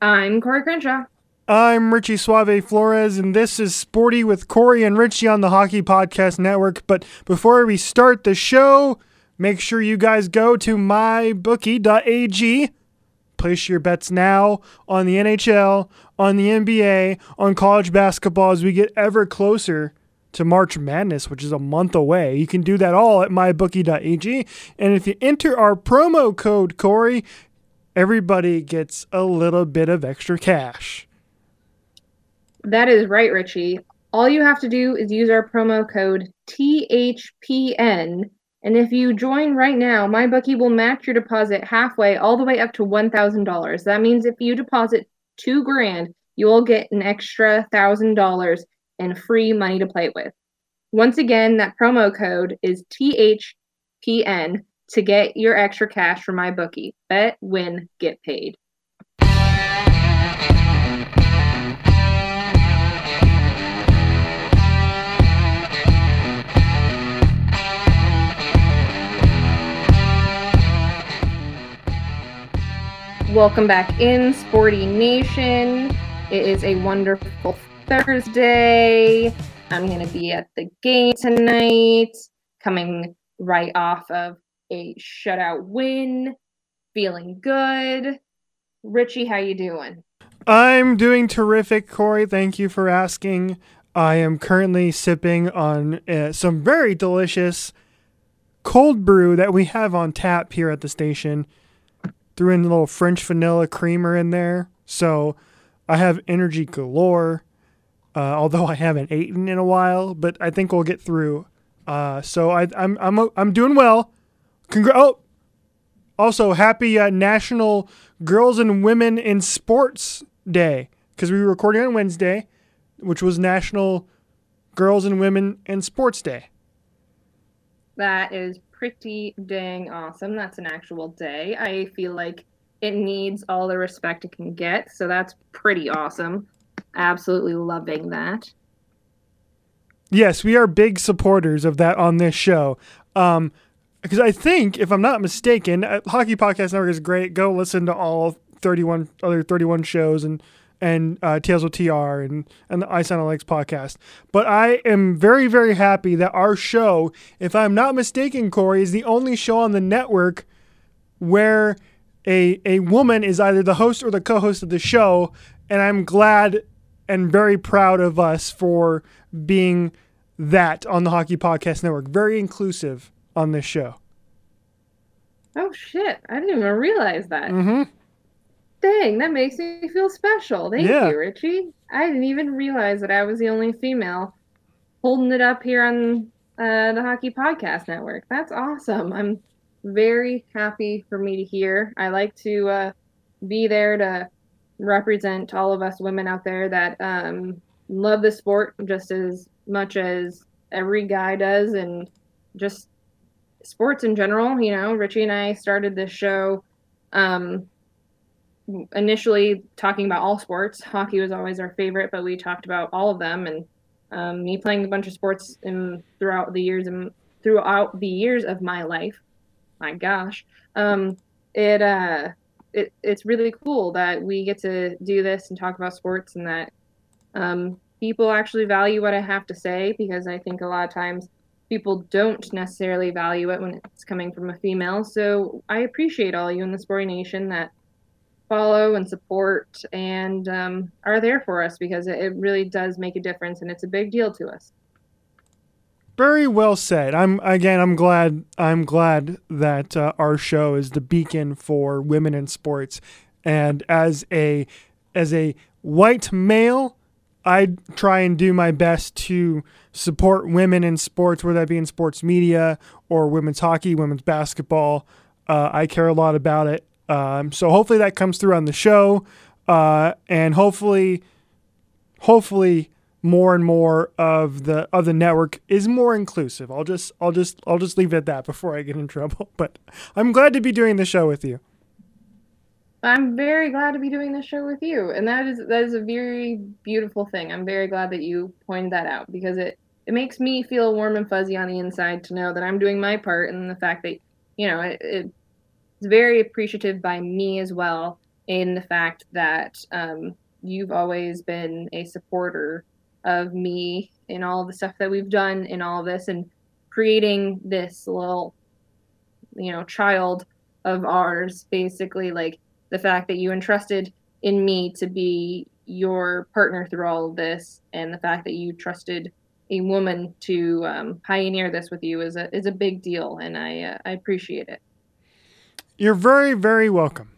I'm Corey Crenshaw. I'm Richie Suave Flores, and this is Sporty with Corey and Richie on the Hockey Podcast Network. But before we start the show, make sure you guys go to mybookie.ag. Place your bets now on the NHL, on the NBA, on college basketball as we get ever closer to March Madness, which is a month away. You can do that all at mybookie.ag. And if you enter our promo code, Corey, everybody gets a little bit of extra cash. That is right, Richie. All you have to do is use our promo code THPN. And if you join right now, my bookie will match your deposit halfway, all the way up to $1,000. That means if you deposit two grand, you will get an extra $1,000 and free money to play with. Once again, that promo code is THPN to get your extra cash from my bookie. Bet, win, get paid. Welcome back in, Sporty Nation. It is a wonderful Thursday. I'm going to be at the game tonight, coming right off of a shutout win, feeling good. Richie, how you doing? I'm doing terrific, Corey. Thank you for asking. I am currently sipping on uh, some very delicious cold brew that we have on tap here at the station. Threw in a little French vanilla creamer in there. So I have energy galore, uh, although I haven't eaten in a while, but I think we'll get through. Uh, so I, I'm, I'm, I'm doing well. Congra- oh, also, happy uh, National Girls and Women in Sports Day because we were recording on Wednesday, which was National Girls and Women in Sports Day. That is pretty dang awesome. That's an actual day. I feel like it needs all the respect it can get. So that's pretty awesome. Absolutely loving that. Yes, we are big supporters of that on this show. Um, because I think, if I'm not mistaken, uh, Hockey Podcast Network is great. Go listen to all 31 other 31 shows and and uh, Tales of TR and, and the Ice Analytics podcast. But I am very, very happy that our show, if I'm not mistaken, Corey, is the only show on the network where a, a woman is either the host or the co host of the show. And I'm glad and very proud of us for being that on the Hockey Podcast Network. Very inclusive on this show. Oh, shit. I didn't even realize that. Mm-hmm. Dang, that makes me feel special. Thank Yeah. you, Richie. I didn't even realize that I was the only female holding it up here on uh, the Hockey Podcast Network. That's awesome. I'm very happy for me to hear. I like to uh, be there to represent all of us women out there that um, love the sport just as much as every guy does, and just sports in general. You know, Richie and I started this show. Um, initially talking about all sports. Hockey was always our favorite, but we talked about all of them. And um, me playing a bunch of sports in, throughout the years and throughout the years of my life. My gosh, um, it uh, it it's really cool that we get to do this and talk about sports and that um, people actually value what I have to say because I think a lot of times people don't necessarily value it when it's coming from a female. So I appreciate all you in the Sporty Nation that follow and support and um, are there for us because it, really does make a difference and it's a big deal to us. Very well said. I'm again. I'm glad. I'm glad that uh, our show is the beacon for women in sports, and as a as a white male, I try and do my best to support women in sports, whether that be in sports media or women's hockey, women's basketball. Uh, I care a lot about it. Um, so hopefully that comes through on the show, uh, and hopefully, hopefully more and more of the of the network is more inclusive. I'll just I'll just I'll just leave it at that before I get in trouble. But I'm glad to be doing the show with you. I'm very glad to be doing this show with you, and that is that is a very beautiful thing. I'm very glad that you pointed that out because it it makes me feel warm and fuzzy on the inside to know that I'm doing my part, and the fact that you know it, it it's very appreciative by me as well in the fact that um, you've always been a supporter of me in all the stuff that we've done in all of this and creating this little, you know, child of ours, basically like the fact that you entrusted in me to be your partner through all of this and the fact that you trusted a woman to um, pioneer this with you is a is a big deal and I uh, I appreciate it. You're very very welcome.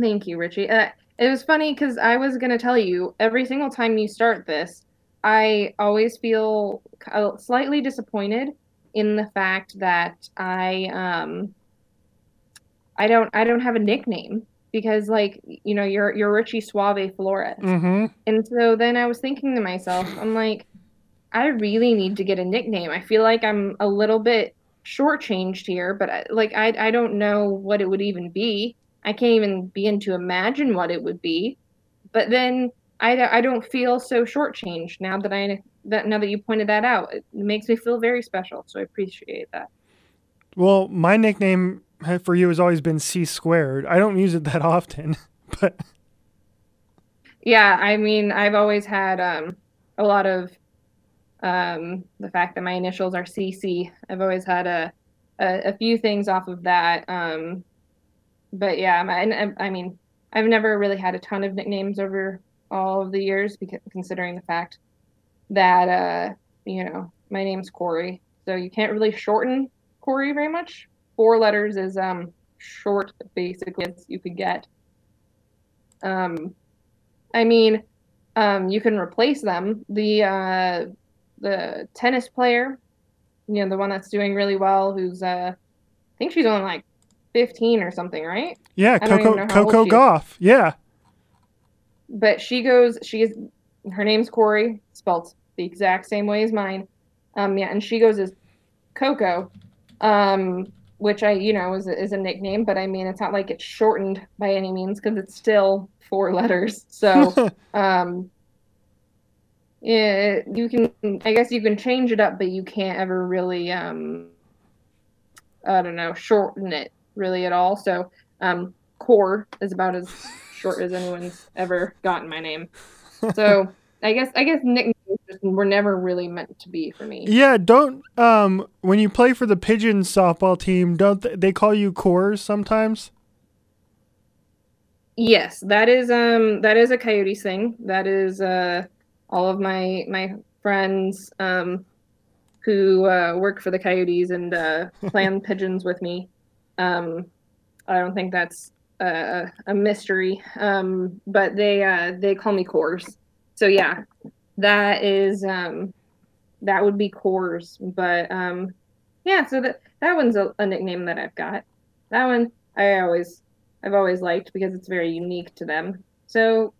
Thank you, Richie. Uh, it was funny because I was going to tell you every single time you start this, I always feel slightly disappointed in the fact that I um I don't I don't have a nickname because like you know you're you're Richie Suave Flores, mm-hmm. and so then I was thinking to myself, I'm like, I really need to get a nickname. I feel like I'm a little bit shortchanged here, but I, like I I don't know what it would even be. I can't even begin to imagine what it would be. But then I, I don't feel so shortchanged now that I that now that you pointed that out. It makes me feel very special, so I appreciate that. Well, my nickname for you has always been C squared. I don't use it that often, but yeah, I mean, I've always had um, a lot of um, the fact that my initials are CC. I've always had a a, a few things off of that. Um, but yeah, my, I mean, I've never really had a ton of nicknames over all of the years, because considering the fact that uh, you know my name's Corey, so you can't really shorten Corey very much. Four letters is um short, basically, as you could get. Um, I mean, um, you can replace them. The uh, the tennis player, you know, the one that's doing really well, who's uh, I think she's only like 15 or something, right? Yeah, Coco Coco Gauff. Yeah. But she goes, she is, her name's Corey, spelled the exact same way as mine. Um, yeah, and she goes as Coco, um, which I, you know, is a, is a nickname, but I mean, it's not like it's shortened by any means because it's still four letters. So, um, yeah, you can, I guess you can change it up, but you can't ever really, um, I don't know, shorten it really at all. So um, Core is about as short as anyone's ever gotten my name. So I guess I guess nicknames were never really meant to be for me. Yeah, don't um when you play for the Pigeon softball team, don't th- they call you Cores sometimes? Yes, that is um that is a Coyotes thing. That is uh all of my my friends um who uh, work for the Coyotes and uh, plan pigeons with me um, I don't think that's a, a mystery. Um, but they uh, they call me Cores. So yeah, that is um, that would be Cores. But um, yeah, so that that one's a, a nickname that I've got. That one I always I've always liked because it's very unique to them. So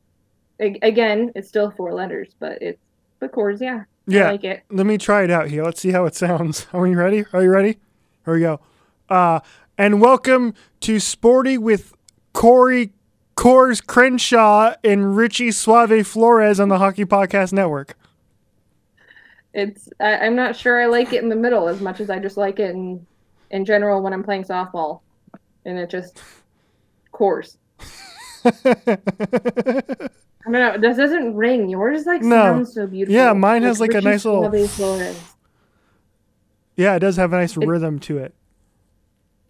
again, it's still four letters, but it's but Cores, yeah. Yeah. I like it. Let me try it out here. Let's see how it sounds. Are we ready? Are you ready? Here we go. Uh and welcome to Sporty with Corey Cores Crenshaw and Richie Suave Flores on the Hockey Podcast Network. It's I, am not sure I like it in the middle as much as I just like it in in general when I'm playing softball, and it just course. I don't know. This doesn't ring. Yours like no. sounds so beautiful. Yeah, mine has like, like a nice little. Yeah, it does have a nice it, rhythm to it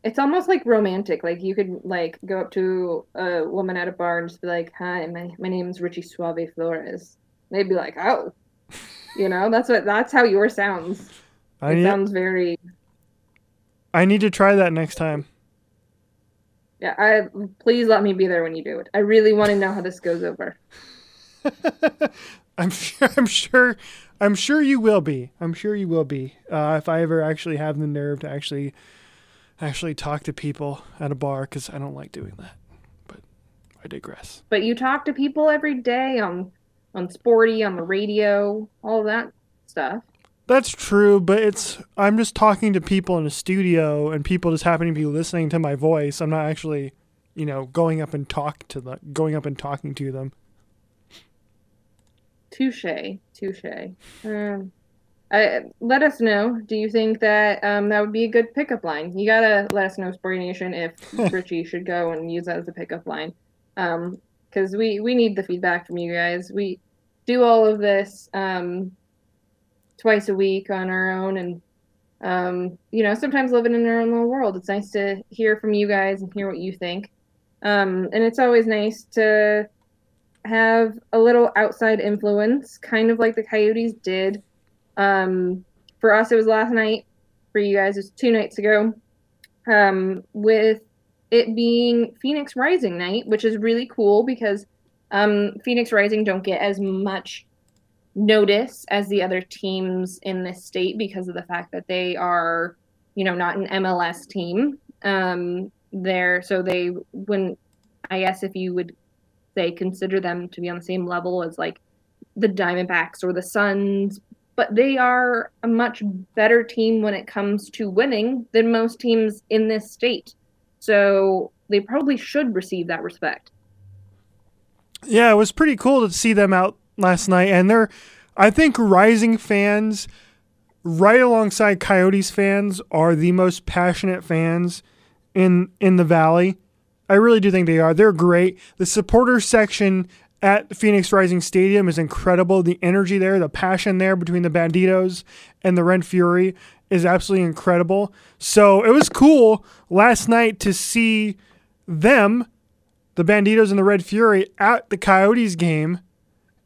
it's almost like romantic. Like you could like go up to a woman at a bar and just be like, "Hi, my my name's Richie Suave Flores." They'd be like, "Oh," you know. That's what. That's how yours sounds. I it need, sounds very. I need to try that next time. Yeah, I please let me be there when you do it. I really want to know how this goes over. I'm sure. I'm sure. I'm sure you will be. I'm sure you will be. Uh, if I ever actually have the nerve to actually actually talk to people at a bar because I don't like doing that. But I digress. But you talk to people every day on on Sporty, on the radio, all that stuff. That's true, but it's I'm just talking to people in a studio and people just happen to be listening to my voice. I'm not actually, you know, going up and talk to the going up and talking to them. Touche, touche. Um, uh, let us know. Do you think that um, that would be a good pickup line? You gotta let us know, Sporty Nation, if Richie should go and use that as a pickup line. Because um, we we need the feedback from you guys. We do all of this um, twice a week on our own, and um, you know, sometimes living in our own little world. It's nice to hear from you guys and hear what you think. Um, and it's always nice to have a little outside influence, kind of like the Coyotes did. Um, for us, it was last night. For you guys, it was two nights ago. Um, with it being Phoenix Rising night, which is really cool because um, Phoenix Rising don't get as much notice as the other teams in this state because of the fact that they are, you know, not an MLS team. Um, there, so they wouldn't. I guess if you would say consider them to be on the same level as like the Diamondbacks or the Suns, but they are a much better team when it comes to winning than most teams in this state. So they probably should receive that respect. Yeah, it was pretty cool to see them out last night, and they're, I think, Rising fans, right alongside Coyotes fans, are the most passionate fans in in the Valley. I really do think they are. They're great. The supporter section at Phoenix Rising Stadium is incredible. The energy there, the passion there between the Banditos and the Red Fury is absolutely incredible. So it was cool last night to see them, the Banditos and the Red Fury, at the Coyotes game.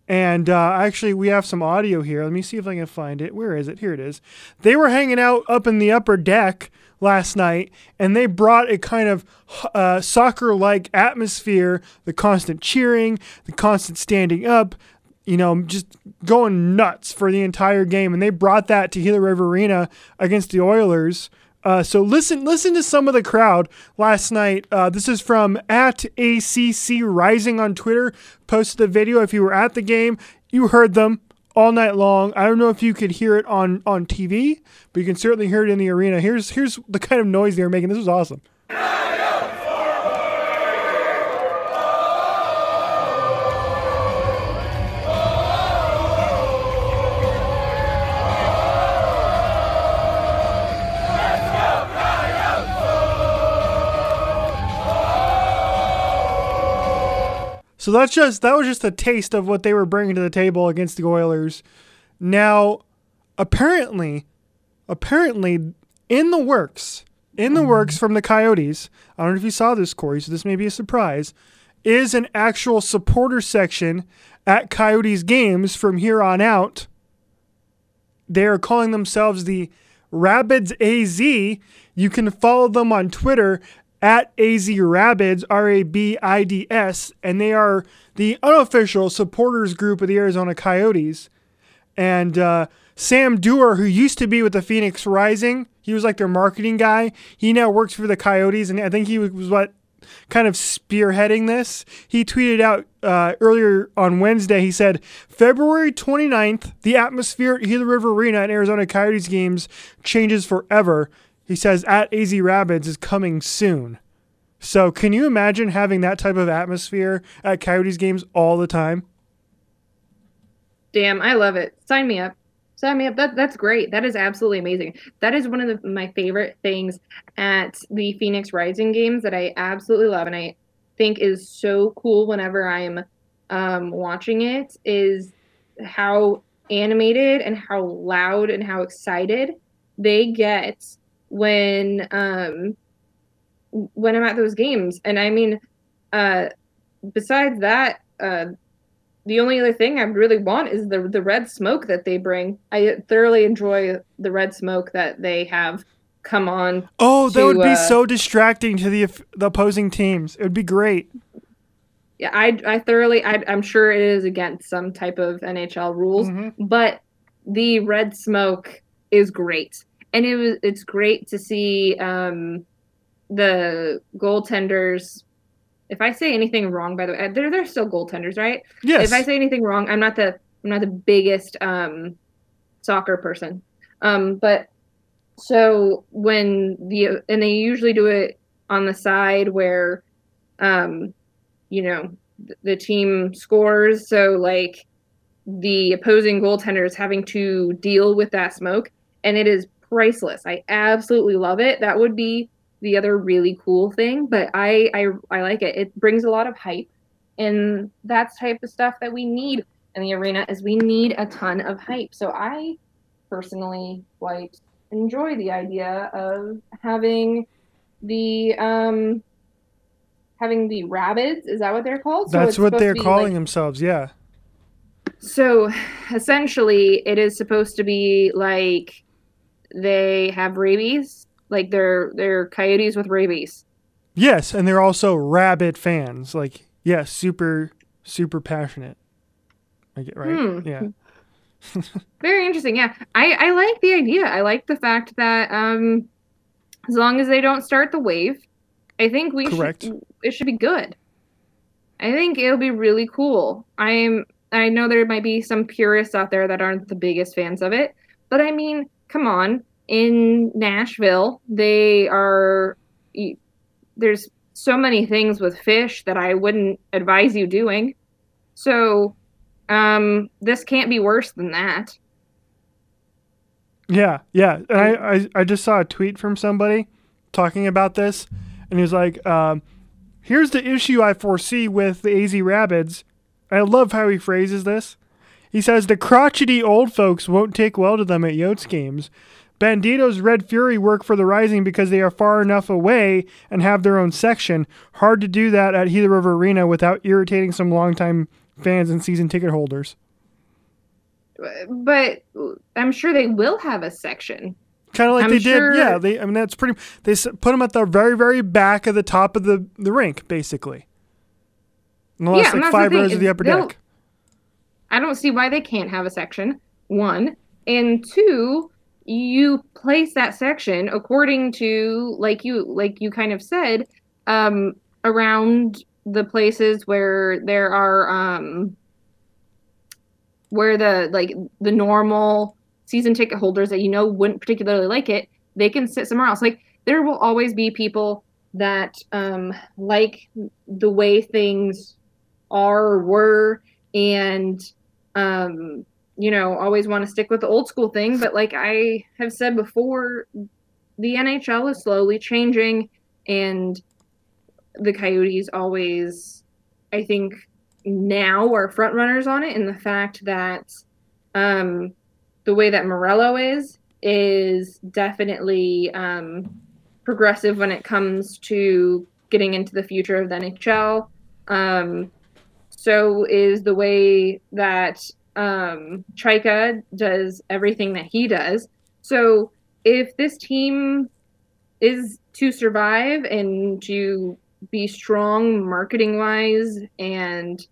And uh, actually, we have some audio here. Let me see if I can find it. Where is it? Here it is. They were hanging out up in the upper deck last night, and they brought a kind of uh, soccer like atmosphere the constant cheering, the constant standing up, you know, just going nuts for the entire game. And they brought that to Gila River Arena against the Oilers. Uh, so listen, listen to some of the crowd last night. Uh, this is from at ACC Rising on Twitter. Posted the video. If you were at the game, you heard them all night long. I don't know if you could hear it on on TV, but you can certainly hear it in the arena. Here's here's the kind of noise they were making. This was awesome. So that's just that was just a taste of what they were bringing to the table against the Oilers. Now, apparently, apparently, in the works, in the mm-hmm. works from the Coyotes. I don't know if you saw this, Corey. So this may be a surprise. Is an actual supporter section at Coyotes games from here on out. They are calling themselves the Rabids AZ. You can follow them on Twitter at AZ Rabids, R A B I D S, and they are the unofficial supporters group of the Arizona Coyotes. And uh, Sam Dewar, who used to be with the Phoenix Rising, he was like their marketing guy. He now works for the Coyotes, and I think he was what kind of spearheading this. He tweeted out uh, earlier on Wednesday, he said, February 29th, the atmosphere at Gila River Arena at Arizona Coyotes games changes forever. He says at AZ Rabids is coming soon. So can you imagine having that type of atmosphere at Coyotes games all the time? Damn, I love it. Sign me up. Sign me up. That that's great. That is absolutely amazing. That is one of the, my favorite things at the Phoenix Rising games that I absolutely love and I think is so cool whenever I'm um, watching it is how animated and how loud and how excited they get when um when I'm at those games. And I mean, uh besides that, uh the only other thing I really want is the the red smoke that they bring. I thoroughly enjoy the red smoke that they have come on. Oh, that to, would be uh, so distracting to the the opposing teams. It would be great. Yeah, I I thoroughly I, am sure it is against some type of NHL rules, mm-hmm. but the red smoke is great and it was it's great to see um, the goaltenders. If I say anything wrong, by the way, they're they're still goaltenders, right? Yes. If I say anything wrong, I'm not the I'm not the biggest um, soccer person, um, but so when the and they usually do it on the side where, um, you know, the team scores. So like the opposing goaltender is having to deal with that smoke, and it is priceless. I absolutely love it. That would be the other really cool thing, but I I, I like it. It brings a lot of hype, and that's type of stuff that we need in the arena. Is we need a ton of hype. So I personally quite enjoy the idea of having the um having the rabbits. Is that what they're called? So That's what they're calling like, themselves. Yeah. So essentially, it is supposed to be like they have rabies, like they're they're coyotes with rabies. Yes, and they're also rabbit fans. Like, yes, super super passionate. I get right. Hmm. Yeah. Very interesting. Yeah, I I like the idea. I like the fact that um, as long as they don't start the wave, I think we Correct. should it should be good. I think it'll be really cool. I'm I know there might be some purists out there that aren't the biggest fans of it, but I mean, come on. In Nashville, they are there's so many things with fish that I wouldn't advise you doing. So, um this can't be worse than that. Yeah, yeah. And I, I, I just saw a tweet from somebody talking about this, and he was like, um, "Here's the issue I foresee with the AZ Rabbits." I love how he phrases this. He says the crotchety old folks won't take well to them at Yotes games. Bandito's Red Fury work for the Rising because they are far enough away and have their own section. Hard to do that at Gila River Arena without irritating some longtime fans and season ticket holders. But I'm sure they will have a section. Kind of like I'm they sure... did. Yeah, they. I mean, that's pretty. They put them at the very, very back of the top of the the rink, basically. Unless yeah, like five rows of the upper deck. I don't see why they can't have a section. One and two, you place that section according to like you like you kind of said um, around the places where there are um, where the like the normal season ticket holders that you know wouldn't particularly like it, they can sit somewhere else. Like there will always be people that um, like the way things are or were and um, you know always want to stick with the old school thing. But like I have said before, the NHL is slowly changing, and the Coyotes always, I think, now are front runners on it in the fact that um, the way that Meruelo is is definitely um, progressive when it comes to getting into the future of the NHL. Um, so is the way that um, Chayka does everything that he does. So if this team is to survive and to be strong marketing wise and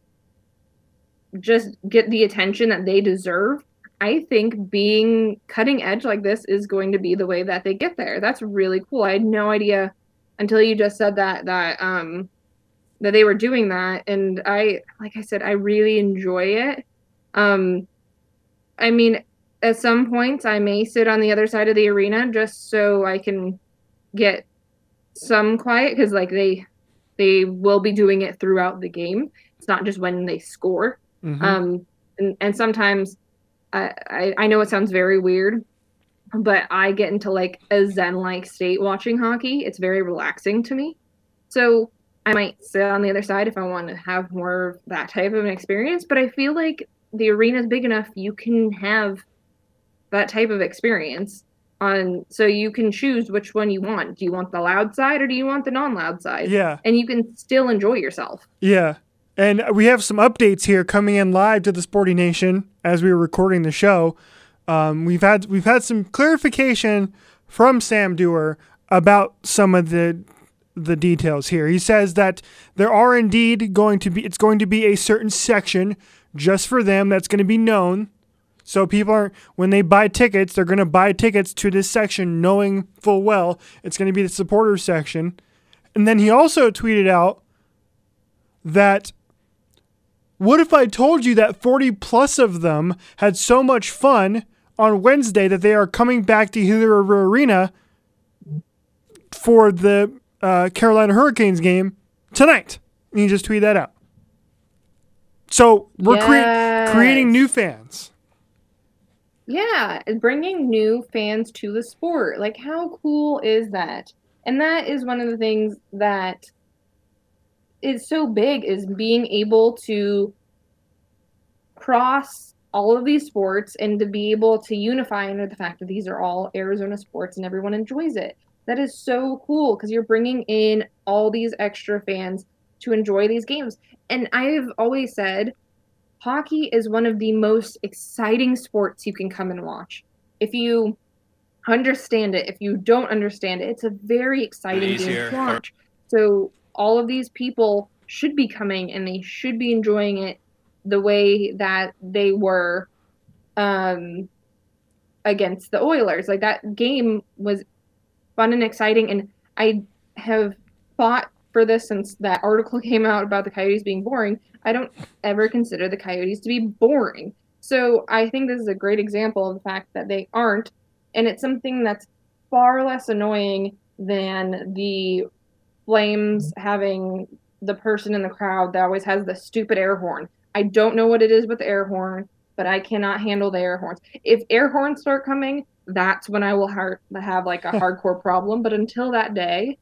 just get the attention that they deserve, I think being cutting edge like this is going to be the way that they get there. That's really cool. I had no idea until you just said that that um that they were doing that and I like I said I really enjoy it. Um I mean at some points I may sit on the other side of the arena just so I can get some quiet cuz like they they will be doing it throughout the game. It's not just when they score. Mm-hmm. Um and, and sometimes I, I know it sounds very weird, but I get into like a zen like state watching hockey. It's very relaxing to me. So I might sit on the other side if I want to have more of that type of an experience. But I feel like the arena is big enough you can have that type of experience on so you can choose which one you want. Do you want the loud side or do you want the non loud side? Yeah. And you can still enjoy yourself. Yeah. And we have some updates here coming in live to the Sporty Nation as we were recording the show. Um, we've had we've had some clarification from Sam Dewar about some of the the details here. He says that there are indeed going to be it's going to be a certain section just for them that's going to be known. So people are when they buy tickets, they're going to buy tickets to this section knowing full well it's going to be the supporters section. And then he also tweeted out that what if I told you that 40 plus of them had so much fun on Wednesday that they are coming back to Gila Arena for the uh, Carolina Hurricanes game tonight? And you just tweet that out. So we're. Yes. creating new fans. Yeah, bringing new fans to the sport. Like, how cool is that? And that is one of the things that is so big is being able to cross all of these sports and to be able to unify under the fact that these are all Arizona sports and everyone enjoys it. That is so cool because you're bringing in all these extra fans to enjoy these games. And I've always said hockey is one of the most exciting sports you can come and watch. If you understand it, if you don't understand it, it's a very exciting game to watch. So all of these people should be coming and they should be enjoying it the way that they were um, against the Oilers. Like that game was fun and exciting, and I have fought for this since that article came out about the Coyotes being boring. I don't ever consider the Coyotes to be boring. So I think this is a great example of the fact that they aren't, and it's something that's far less annoying than the Flames having the person in the crowd that always has the stupid air horn. I don't know what it is with the air horn, but I cannot handle the air horns. If air horns start coming, that's when I will ha- have like a hardcore problem. But until that day,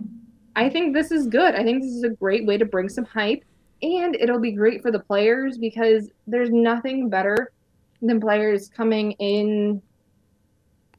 I think this is good. I think this is a great way to bring some hype, and it'll be great for the players because there's nothing better than players coming in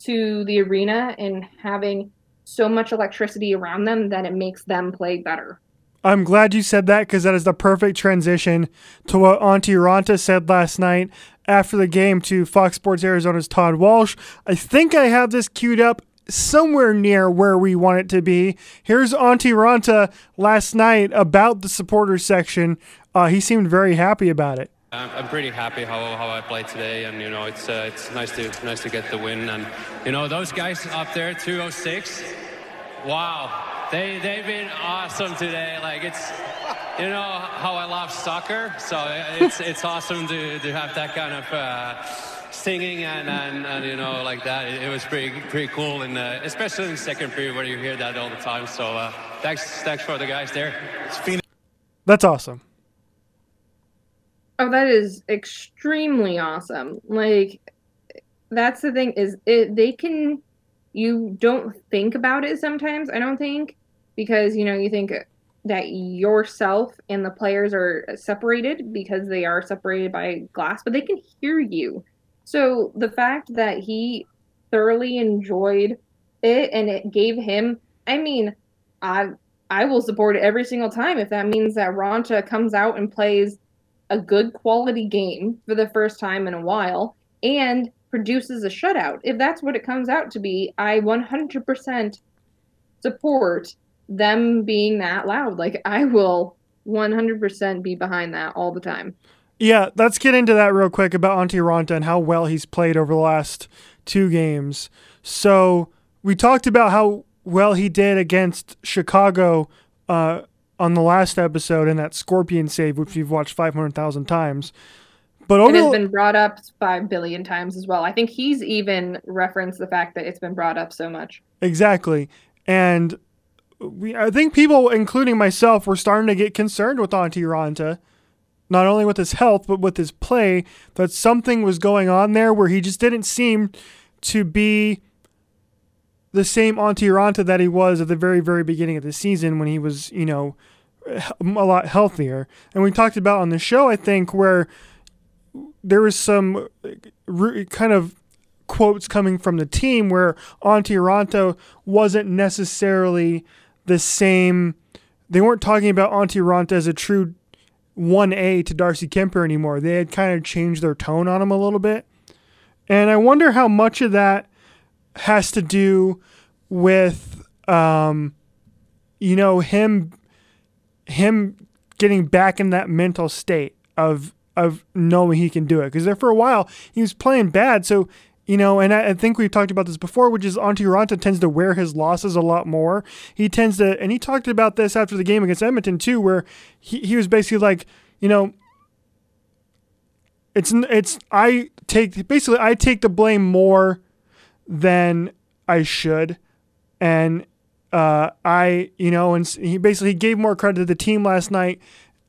to the arena and having so much electricity around them that it makes them play better. I'm glad you said that because that is the perfect transition to what Antti Raanta said last night after the game to Fox Sports Arizona's Todd Walsh. I think I have this queued up somewhere near where we want it to be. Here's Antti Raanta last night about the supporters section. Uh, he seemed very happy about it. I'm pretty happy how, how I played today, and you know it's uh, it's nice to nice to get the win, and you know those guys up there, 206. Wow, they they've been awesome today. Like it's you know how I love soccer, so it's it's awesome to, to have that kind of uh, singing and, and, and you know like that. It, it was pretty pretty cool, and uh, especially in the second period where you hear that all the time. So uh, thanks thanks for the guys there. That's awesome. Oh, that is extremely awesome. Like that's the thing is it they can you don't think about it sometimes i don't think because you know you think that yourself and the players are separated because they are separated by glass, but they can hear you. So the fact that he thoroughly enjoyed it and it gave him, I mean, I I will support it every single time if that means that Raanta comes out and plays a good quality game for the first time in a while and produces a shutout. If that's what it comes out to be, I 100% support them being that loud. Like I will 100% be behind that all the time. Yeah, let's get into that real quick about Antti Raanta and how well he's played over the last two games. So we talked about how well he did against Chicago uh, on the last episode in that Scorpion save, which we've watched 500,000 times. But over it has been brought up five billion times as well. I think he's even referenced the fact that it's been brought up so much. Exactly. And I think people, including myself, were starting to get concerned with Antti Raanta, not only with his health but with his play. That something was going on there where he just didn't seem to be the same Antti Raanta that he was at the very very beginning of the season when he was you know a lot healthier. And we talked about on the show, I think, where there was some uh, kind of quotes coming from the team where Antti Raanta wasn't necessarily the same. They weren't talking about Antti Raanta as a true 1A to Darcy Kuemper anymore. They had kind of changed their tone on him a little bit. And I wonder how much of that has to do with, um, you know, him him getting back in that mental state of of knowing he can do it. Because there for a while he was playing bad, so you know, and I, I, think we've talked about this before, which is Antti Raanta tends to wear his losses a lot more. He tends to, and he talked about this after the game against Edmonton too, where he, he was basically like, you know, it's it's I take basically I take the blame more than I should, and uh, I you know, and he basically gave more credit to the team last night.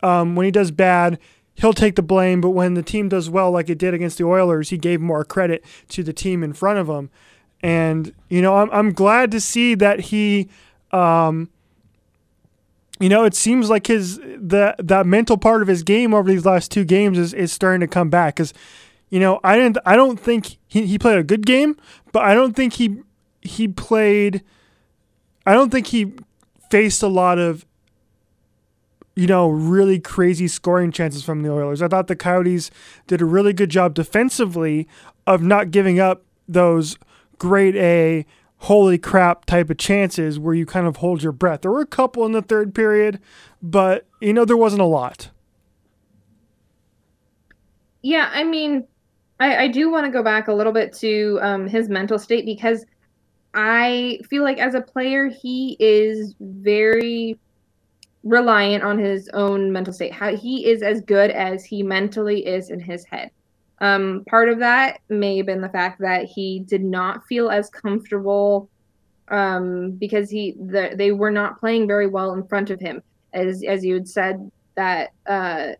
Um, when he does bad, he'll take the blame, but when the team does well, like it did against the Oilers, he gave more credit to the team in front of him. And you know, I'm I'm glad to see that he, um, you know, it seems like his the that mental part of his game over these last two games is, is starting to come back. Because, you know, I didn't I don't think he, he played a good game, but I don't think he he played. I don't think he faced a lot of you know, really crazy scoring chances from the Oilers. I thought the Coyotes did a really good job defensively of not giving up those grade A, holy crap type of chances where you kind of hold your breath. There were a couple in the third period, but, you know, there wasn't a lot. Yeah, I mean, I, I do want to go back a little bit to um, his mental state because I feel like as a player, he is very reliant on his own mental state. How he is as good as he mentally is in his head. Um, part of that may have been the fact that he did not feel as comfortable um, because he the, they were not playing very well in front of him. As as you had said that uh,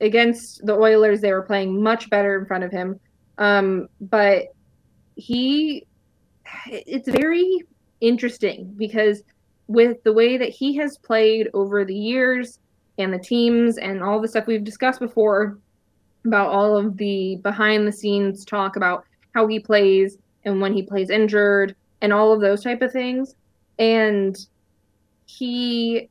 against the Oilers, they were playing much better in front of him. Um, but he, it's very interesting because with the way that he has played over the years and the teams and all the stuff we've discussed before about all of the behind the scenes talk about how he plays and when he plays injured and all of those type of things. And he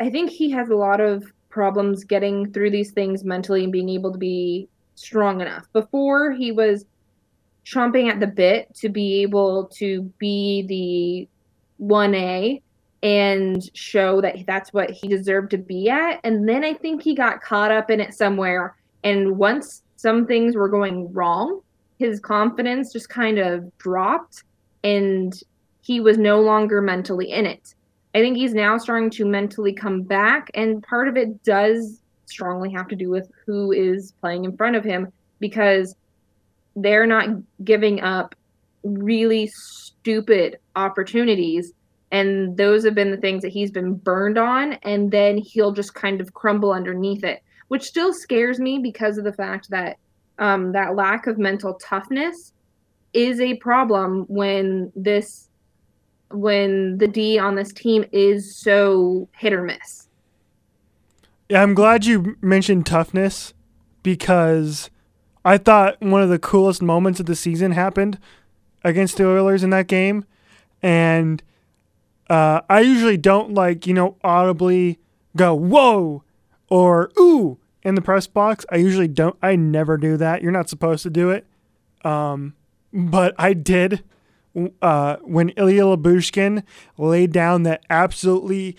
i think he has a lot of problems getting through these things mentally and being able to be strong enough. Before he was chomping at the bit to be able to be the 1A and show that that's what he deserved to be at. And then I think he got caught up in it somewhere. And once some things were going wrong, his confidence just kind of dropped and he was no longer mentally in it. I think he's now starting to mentally come back. And part of it does strongly have to do with who is playing in front of him because they're not giving up really stupid opportunities and those have been the things that he's been burned on and then he'll just kind of crumble underneath it which still scares me because of the fact that um, that lack of mental toughness is a problem when this when the d on this team is so hit or miss. Yeah i'm glad you mentioned toughness because i thought one of the coolest moments of the season happened against the Oilers in that game, and uh, I usually don't like you know audibly go whoa or ooh in the press box. I usually don't. I never do that. You're not supposed to do it, um, but I did uh, when Ilya Lyubushkin laid down that absolutely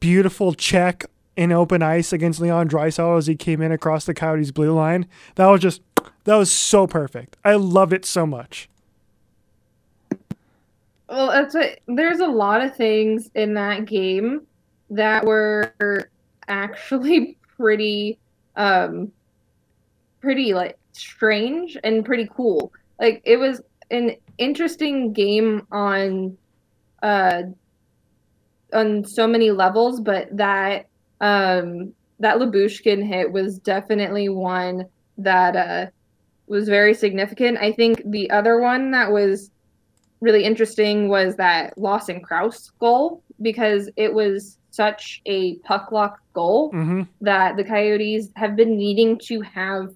beautiful check in open ice against Leon Draisaitl as he came in across the Coyotes blue line. That was just that was so perfect. I loved it so much. Well, that's what there's a lot of things in that game that were actually pretty um pretty like strange and pretty cool. Like it was an interesting game on uh on so many levels, but that um that Lyubushkin hit was definitely one that uh was very significant. I think the other one that was really interesting was that Lawson Crouse goal because it was such a puck luck goal mm-hmm. that the Coyotes have been needing to have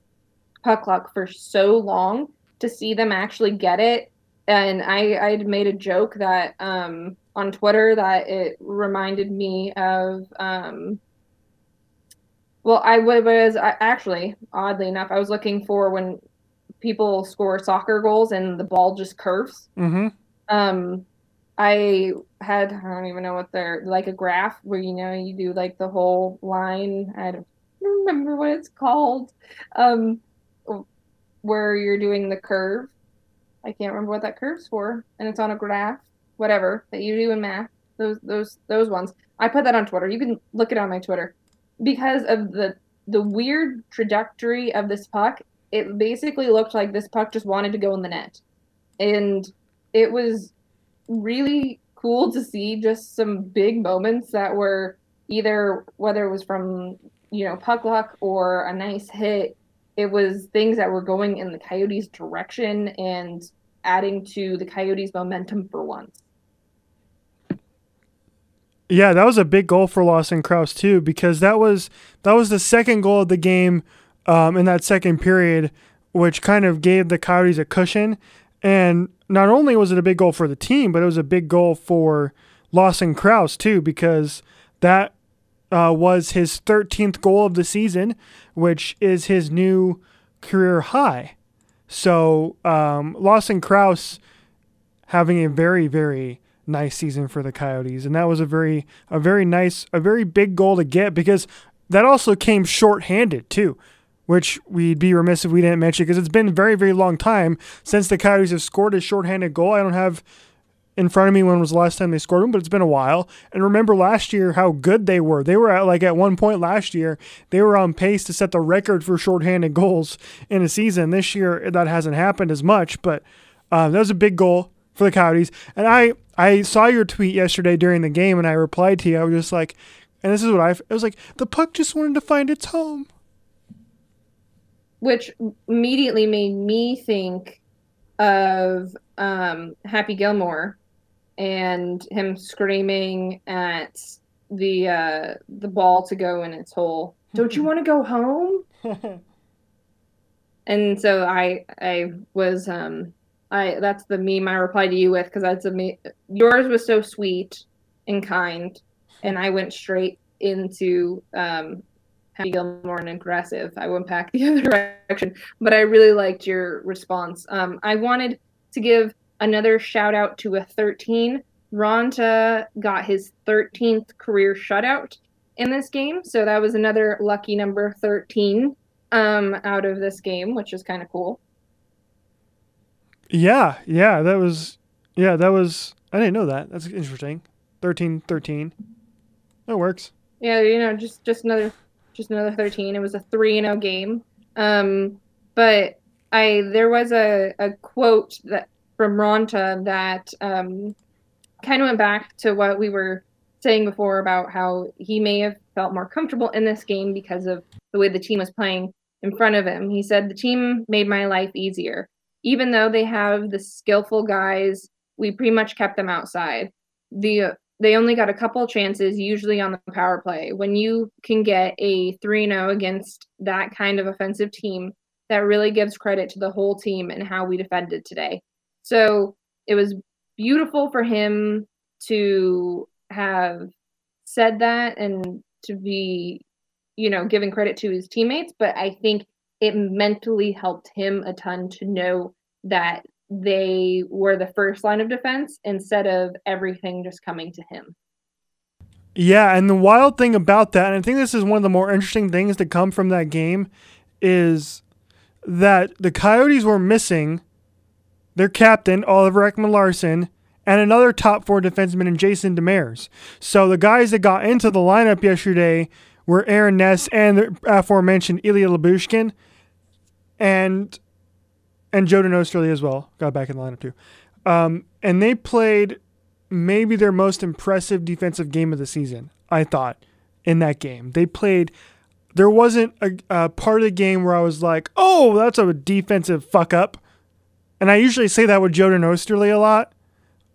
puck luck for so long to see them actually get it. And I I made a joke that um, on Twitter that it reminded me of um, well I was I, actually oddly enough I was looking for when people score soccer goals and the ball just curves. Mm-hmm. Um, I had I don't even know what they're like a graph where you know you do like the whole line. I don't remember what it's called. Um, where you're doing the curve. I can't remember what that curve's for, and it's on a graph. Whatever that you do in math. Those those those ones. I put that on Twitter. You can look it on my Twitter because of the the weird trajectory of this puck it basically looked like this puck just wanted to go in the net. And it was really cool to see just some big moments that were either whether it was from you know, puck luck or a nice hit. It was things that were going in the Coyotes' direction and adding to the Coyotes' momentum for once. Yeah, that was a big goal for Lawson Crouse too, because that was that was the second goal of the game um, in that second period, which kind of gave the Coyotes a cushion. And not only was it a big goal for the team, but it was a big goal for Lawson Crouse too, because that uh, was his 13th goal of the season, which is his new career high. So um, Lawson Crouse having a very, very nice season for the Coyotes, and that was a very, a very nice, a very big goal to get because that also came short-handed too which we'd be remiss if we didn't mention because it's been a very, very long time since the Coyotes have scored a shorthanded goal. I don't have in front of me when was the last time they scored one, but it's been a while. And remember last year how good they were. They were at like at one point last year, they were on pace to set the record for shorthanded goals in a season. This year that hasn't happened as much, but uh, that was a big goal for the Coyotes. And I I saw your tweet yesterday during the game, and I replied to you. I was just like, and this is what I, I was like, the puck just wanted to find its home which immediately made me think of um, Happy Gilmore and him screaming at the uh, the ball to go in its hole. Don't you want to go home? and so I I was um I that's the meme I replied to you with because that's a me- yours was so sweet and kind, and I went straight into um Happy Gilmore and aggressive. I went back the other direction, but I really liked your response. Um, I wanted to give another shout out to a 13. Raanta got his 13th career shutout in this game, so that was another lucky number 13 um, out of this game, which is kind of cool. Yeah, yeah, that was yeah, that was I didn't know that. That's interesting. 13 13. That works. Yeah, you know, just just another just another 13. It was a 3 0 game. Um, but I there was a, a quote that from Raanta that um, kind of went back to what we were saying before about how he may have felt more comfortable in this game because of the way the team was playing in front of him. He said, The team made my life easier. Even though they have the skillful guys, we pretty much kept them outside. The they only got a couple chances, usually on the power play. When you can get a 3 0 against that kind of offensive team, that really gives credit to the whole team and how we defended today. So it was beautiful for him to have said that and to be, you know, giving credit to his teammates. But I think it mentally helped him a ton to know that they were the first line of defense instead of everything just coming to him. Yeah, and the wild thing about that, and I think this is one of the more interesting things to come from that game, is that the Coyotes were missing their captain, Oliver Ekman Larsson, and another top four defenseman in Jason Demers. So the guys that got into the lineup yesterday were Aaron Ness and the aforementioned Ilya Lyubushkin. And and Jordan Oesterle as well got back in the lineup too. Um, and they played maybe their most impressive defensive game of the season. I thought in that game they played. There wasn't a, a part of the game where I was like, "Oh, that's a defensive fuck up," and I usually say that with Jordan Oesterle a lot,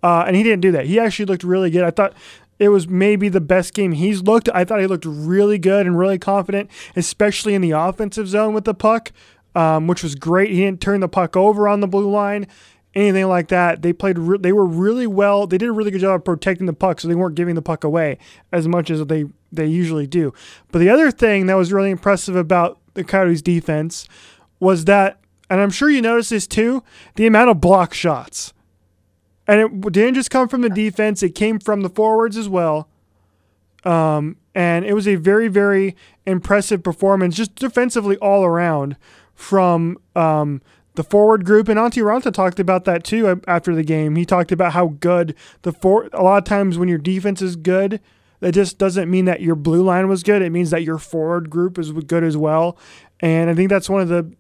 uh, and he didn't do that. He actually looked really good. I thought it was maybe the best game he's looked. I thought he looked really good and really confident, especially in the offensive zone with the puck um, which was great. He didn't turn the puck over on the blue line, anything like that. They played. Re- they were really well. They did a really good job of protecting the puck, so they weren't giving the puck away as much as they they usually do. But the other thing that was really impressive about the Coyotes' defense was that, and I'm sure you noticed this too, the amount of block shots. And it didn't just come from the defense; it came from the forwards as well. Um, and it was a very, very impressive performance, just defensively all around from um, the forward group, and Antti Raanta talked about that too uh, after the game. He talked about how good the for. A lot of times when your defense is good, that just doesn't mean that your blue line was good. It means that your forward group is good as well. And I think that's one of the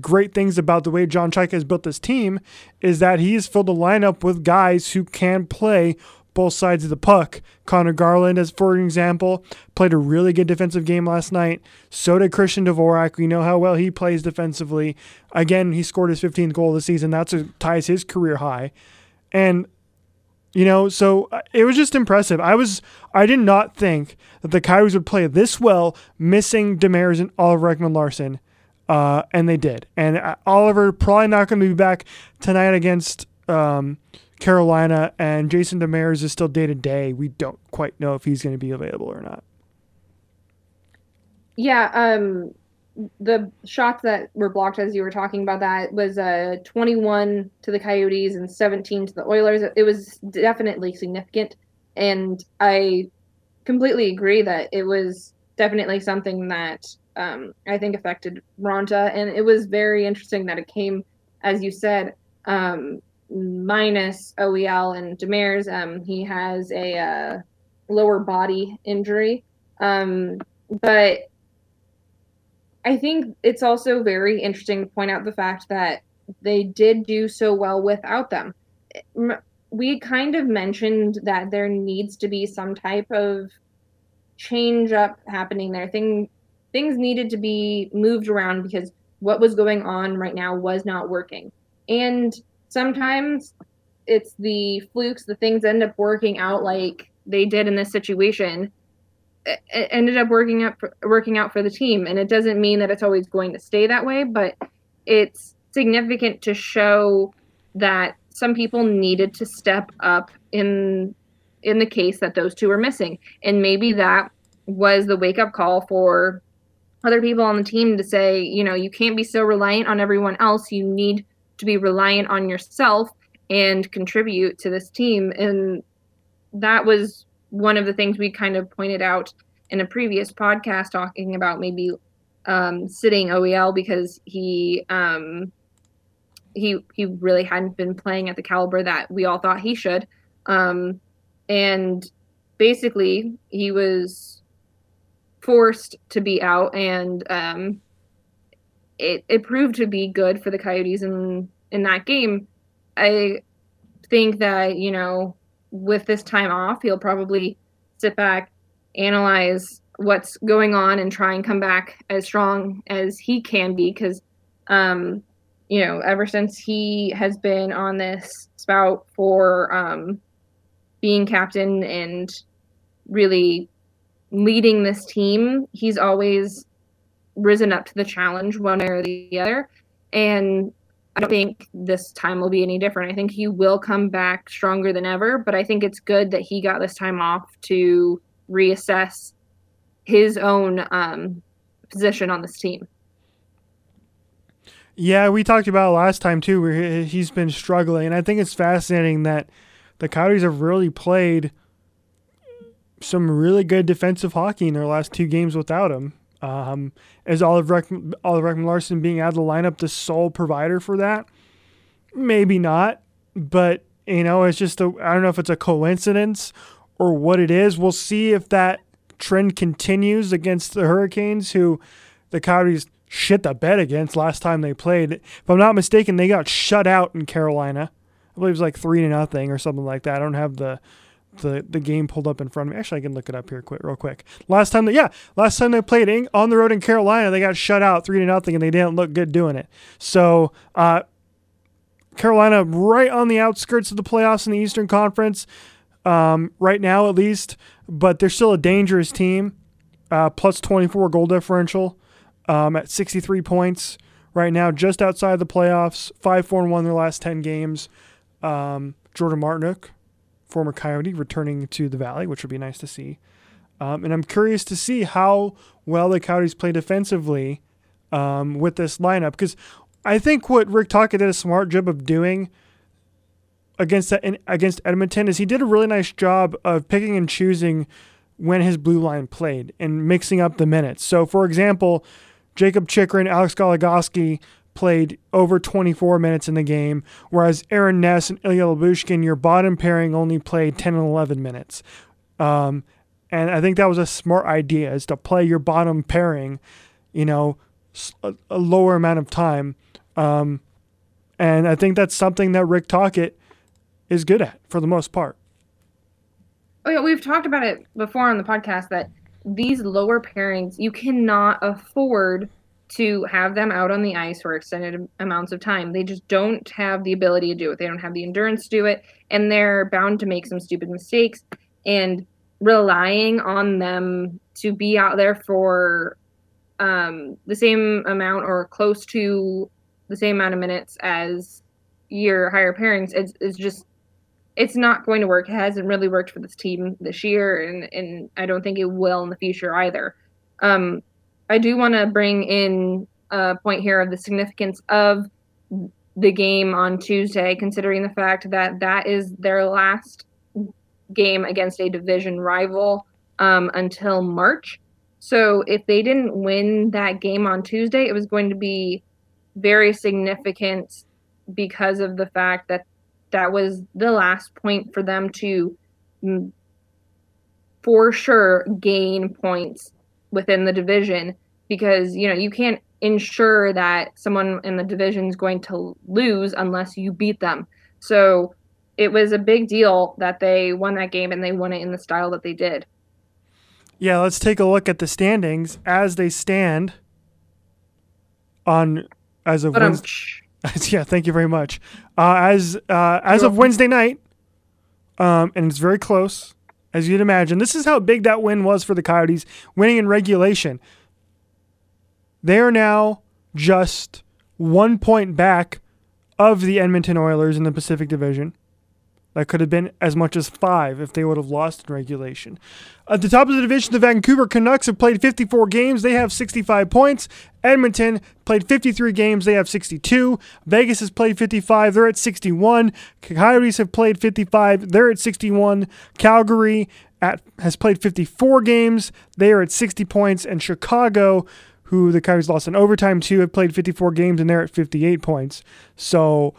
great things about the way John Chayka has built this team is that he's filled the lineup with guys who can play both sides of the puck. Conor Garland, as for example, played a really good defensive game last night. So did Christian Dvorak. We know how well he plays defensively. Again, he scored his 15th goal of the season. That's ties his career high. And you know, so uh, it was just impressive. I was I did not think that the Coyotes would play this well, missing Demers and Oliver Ekman Larsson, uh, and they did. And uh, Oliver probably not going to be back tonight against um, Carolina, and Jason Demers is still day to day. We don't quite know if he's going to be available or not. Yeah, um, the shots that were blocked as you were talking about that was uh 21 to the Coyotes and 17 to the Oilers. It was definitely significant, and I completely agree that it was definitely something that um, I think affected Raanta, and it was very interesting that it came, as you said, um, minus OEL and Demers. Um, he has a uh, lower body injury, um, but I think it's also very interesting to point out the fact that they did do so well without them. We kind of mentioned that there needs to be some type of change up happening there. Thing, things needed to be moved around because what was going on right now was not working. And sometimes it's the flukes, the things end up working out like they did in this situation it ended up working out for, working out for the team. And it doesn't mean that it's always going to stay that way but it's significant to show that some people needed to step up in in the case that those two were missing. And maybe that was the wake up call for other people on the team to say you know you can't be so reliant on everyone else. You need to be reliant on yourself and contribute to this team. And that was one of the things we kind of pointed out in a previous podcast talking about maybe um, sitting OEL because he um, he he really hadn't been playing at the caliber that we all thought he should, um, and basically he was forced to be out, and um, it it proved to be good for the Coyotes in in that game. I think that you know with this time off, he'll probably sit back, analyze what's going on, and try and come back as strong as he can be. Because, um, you know, ever since he has been on this spout for um, being captain and really leading this team, he's always risen up to the challenge one way or the other. And I don't think this time will be any different. I think he will come back stronger than ever, but I think it's good that he got this time off to reassess his own um, position on this team. Yeah, we talked about last time too, where he's been struggling, and I think it's fascinating that the Coyotes have really played some really good defensive hockey in their last two games without him. Um, is Oliver Oliver Ekman Larsson being out of the lineup the sole provider for that? Maybe not, but you know, it's just a I don't know if it's a coincidence or what it is. We'll see if that trend continues against the Hurricanes, who the Coyotes shit the bed against last time they played. If I'm not mistaken, they got shut out in Carolina. I believe it was like three to nothing or something like that. I don't have the the the game pulled up in front of me. Actually, I can look it up here quick, real quick. Last time, they, yeah, last time they played in, on the road in Carolina, they got shut out three to nothing, and they didn't look good doing it. So, uh, Carolina right on the outskirts of the playoffs in the Eastern Conference, um, right now at least, but they're still a dangerous team. Uh, plus 24 goal differential um, at 63 points right now, just outside the playoffs. Five four and one their last 10 games. Um, Jordan Martinook former Coyote returning to the Valley, which would be nice to see. Um, and I'm curious to see how well the Coyotes play defensively um, with this lineup because I think what Rick Tocchet did a smart job of doing against against Edmonton is he did a really nice job of picking and choosing when his blue line played and mixing up the minutes. So, for example, Jakob Chychrun, Alex Goligoski played over 24 minutes in the game, whereas Aaron Ness and Ilya Lyubushkin, your bottom pairing, only played 10 and 11 minutes. Um, and I think that was a smart idea, is to play your bottom pairing, you know, a, a lower amount of time. Um, and I think that's something that Rick Tocchet is good at for the most part. Oh yeah, we've talked about it before on the podcast that these lower pairings you cannot afford to have them out on the ice for extended amounts of time. They just don't have the ability to do it. They don't have the endurance to do it, and they're bound to make some stupid mistakes. And relying on them to be out there for um, the same amount or close to the same amount of minutes as your higher pairings is, is just it's not going to work. It hasn't really worked for this team this year, and and I don't think it will in the future either. Um, I do want to bring in a point here of the significance of the game on Tuesday, considering the fact that that is their last game against a division rival um, until March. So if they didn't win that game on Tuesday, it was going to be very significant because of the fact that that was the last point for them to mm, for sure gain points within the division because you know you can't ensure that someone in the division is going to lose unless you beat them so it was a big deal that they won that game and they won it in the style that they did yeah let's take a look at the standings as they stand on as of Wednesday. yeah, thank you very much. Uh, as uh, as of Wednesday night, um, and it's very close, as you'd imagine. This is how big that win was for the Coyotes, winning in regulation. They are now just one point back of the Edmonton Oilers in the Pacific Division. That could have been as much as five if they would have lost in regulation. At the top of the division, the Vancouver Canucks have played 54 games. They have 65 points. Edmonton played 53 games. They have 62. Vegas has played 55. They're at 61. Coyotes have played 55. They're at 61. Calgary at, has played 54 games. They are at 60 points. And Chicago, who the Coyotes lost in overtime to, have played 54 games and they're at 58 points. So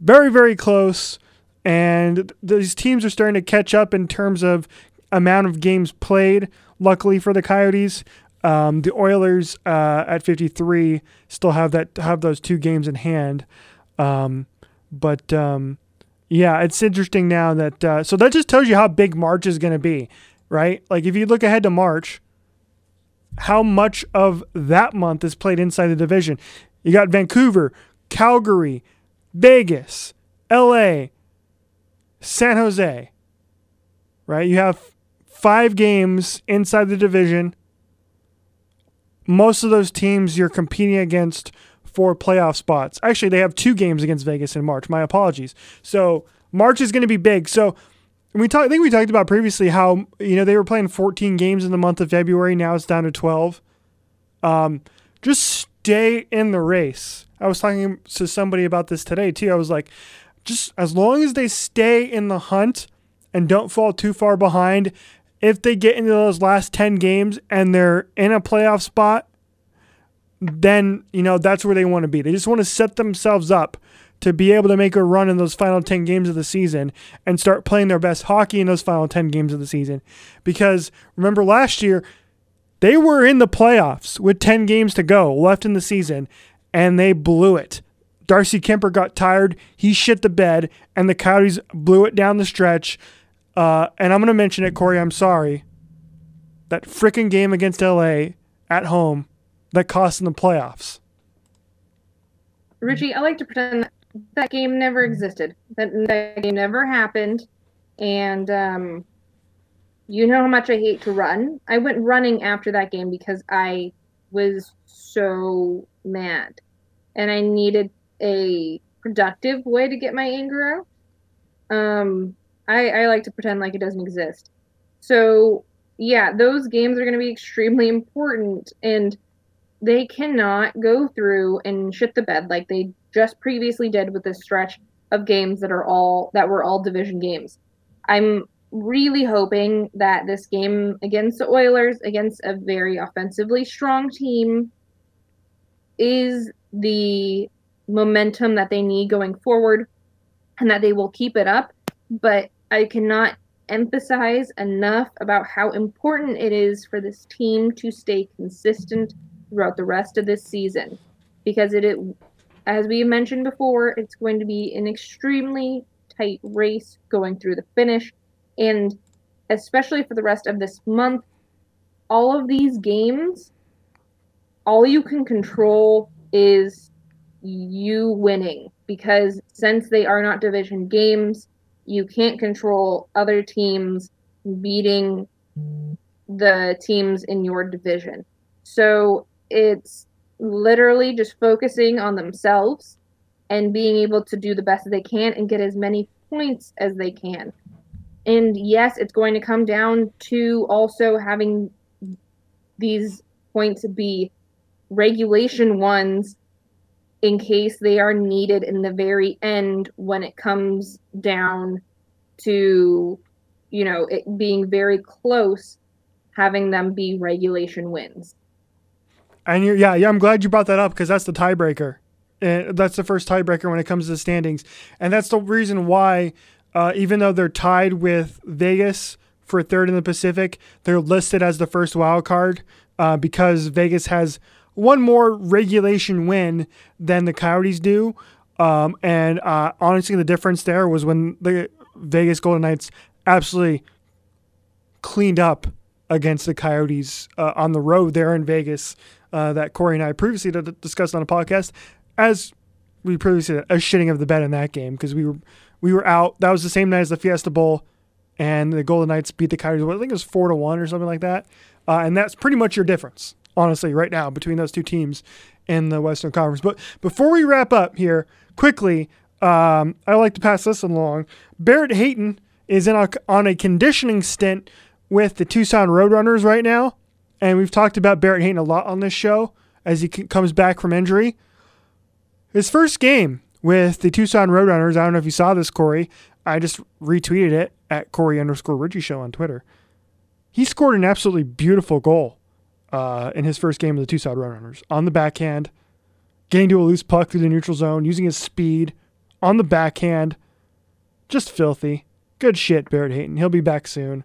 very, very close and these teams are starting to catch up in terms of amount of games played. Luckily for the Coyotes, um, the Oilers uh, at 53 still have that have those two games in hand. Um, but um, yeah, it's interesting now that uh, so that just tells you how big March is going to be, right? Like if you look ahead to March, how much of that month is played inside the division? You got Vancouver, Calgary, Vegas, L.A., San Jose, right? You have five games inside the division. Most of those teams you're competing against for playoff spots. Actually, they have two games against Vegas in March. My apologies. So March is going to be big. So we talked. I think we talked about previously how you know they were playing 14 games in the month of February. Now it's down to 12. Um, just stay in the race. I was talking to somebody about this today too. I was like, just as long as they stay in the hunt and don't fall too far behind, if they get into those last 10 games and they're in a playoff spot, then, you know, that's where they want to be. They just want to set themselves up to be able to make a run in those final 10 games of the season and start playing their best hockey in those final 10 games of the season. Because remember last year, they were in the playoffs with 10 games to go left in the season and they blew it. Darcy Kuemper got tired. He shit the bed, and the Coyotes blew it down the stretch. Uh, and I'm going to mention it, Corey. I'm sorry. That freaking game against LA at home that cost them the playoffs. Richie, I like to pretend that, that game never existed. That, that game never happened. And um, you know how much I hate to run. I went running after that game because I was so mad. And I needed a productive way to get my anger out. Um, I, I like to pretend like it doesn't exist. So yeah, those games are going to be extremely important, and they cannot go through and shit the bed like they just previously did with this stretch of games that are all that were all division games. I'm really hoping that this game against the Oilers, against a very offensively strong team, is the momentum that they need going forward and that they will keep it up. But I cannot emphasize enough about how important it is for this team to stay consistent throughout the rest of this season because it, it as we mentioned before it's going to be an extremely tight race going through the finish and especially for the rest of this month, all of these games, all you can control is you winning because since they are not division games, you can't control other teams beating the teams in your division. So it's literally just focusing on themselves and being able to do the best that they can and get as many points as they can. And yes, it's going to come down to also having these points be regulation ones in case they are needed in the very end when it comes down to you know it being very close having them be regulation wins. And you're, yeah yeah i'm glad you brought that up because that's the tiebreaker. And that's the first tiebreaker when it comes to the standings. And that's the reason why uh, even though they're tied with vegas for third in the pacific they're listed as the first wild card uh, because vegas has one more regulation win than the Coyotes do. Um, and uh, honestly, the difference there was when the Vegas Golden Knights absolutely cleaned up against the Coyotes uh, on the road there in Vegas. Uh, that Corey and I previously discussed on a podcast, as we previously a shitting of the bed in that game because we were we were out. That was the same night as the Fiesta Bowl, and the Golden Knights beat the Coyotes. I think it was four to one or something like that. Uh, and that's pretty much your difference honestly, right now between those two teams in the Western Conference. But before we wrap up here, quickly, um, I like to pass this along. Barrett Hayton is in a, on a conditioning stint with the Tucson Roadrunners right now, and we've talked about Barrett Hayton a lot on this show as he c- comes back from injury. His first game with the Tucson Roadrunners, I don't know if you saw this, Corey. I just retweeted it at Corey underscore Richie Show on Twitter. He scored an absolutely beautiful goal uh, in his first game of the Tucson Roadrunners on the backhand, getting to a loose puck through the neutral zone, using his speed on the backhand. Just filthy. Good shit, Barrett Hayton. He'll be back soon.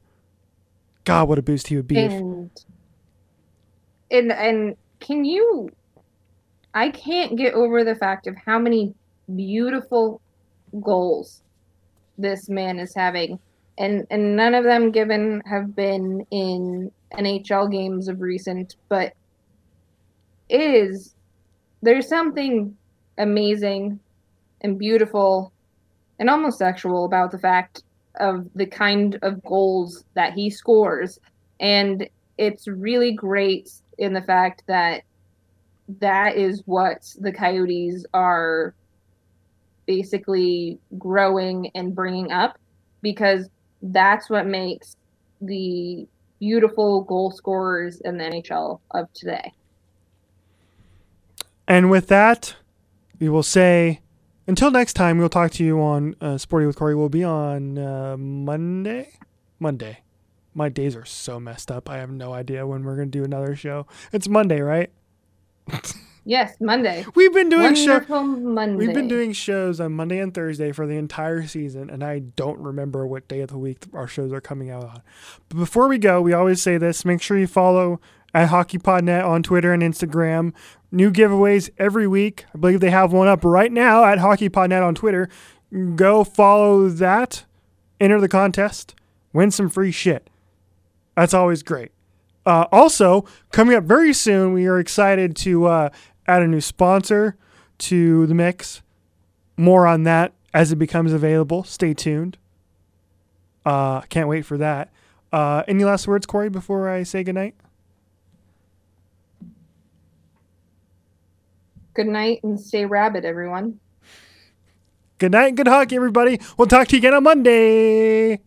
God, what a boost he would be. And and, and can you? I can't get over the fact of how many beautiful goals this man is having and and none of them given have been in NHL games of recent, but it is there's something amazing and beautiful and almost sexual about the fact of the kind of goals that he scores. And it's really great in the fact that that is what the coyotes are basically growing and bringing up because that's what makes the beautiful goal scorers in the NHL of today. And with that, we will say until next time, we'll talk to you on uh, Sporty with Corey. We'll be on uh, Monday. Monday. My days are so messed up. I have no idea when we're going to do another show. It's Monday, right? Yes, Monday. We've been doing shows. Monday. We've been doing shows on Monday and Thursday for the entire season, and I don't remember what day of the week our shows are coming out on. But before we go, we always say this: make sure you follow at HockeyPodNet on Twitter and Instagram. New giveaways every week. I believe they have one up right now at HockeyPodNet on Twitter. Go follow that, enter the contest, win some free shit. That's always great. Uh, also, coming up very soon, we are excited to uh, add a new sponsor to the mix. More on that as it becomes available. Stay tuned. Uh, can't wait for that. Uh, any last words, Corey, before I say goodnight? Good night and stay rabid, everyone. Good night and good hockey, everybody. We'll talk to you again on Monday.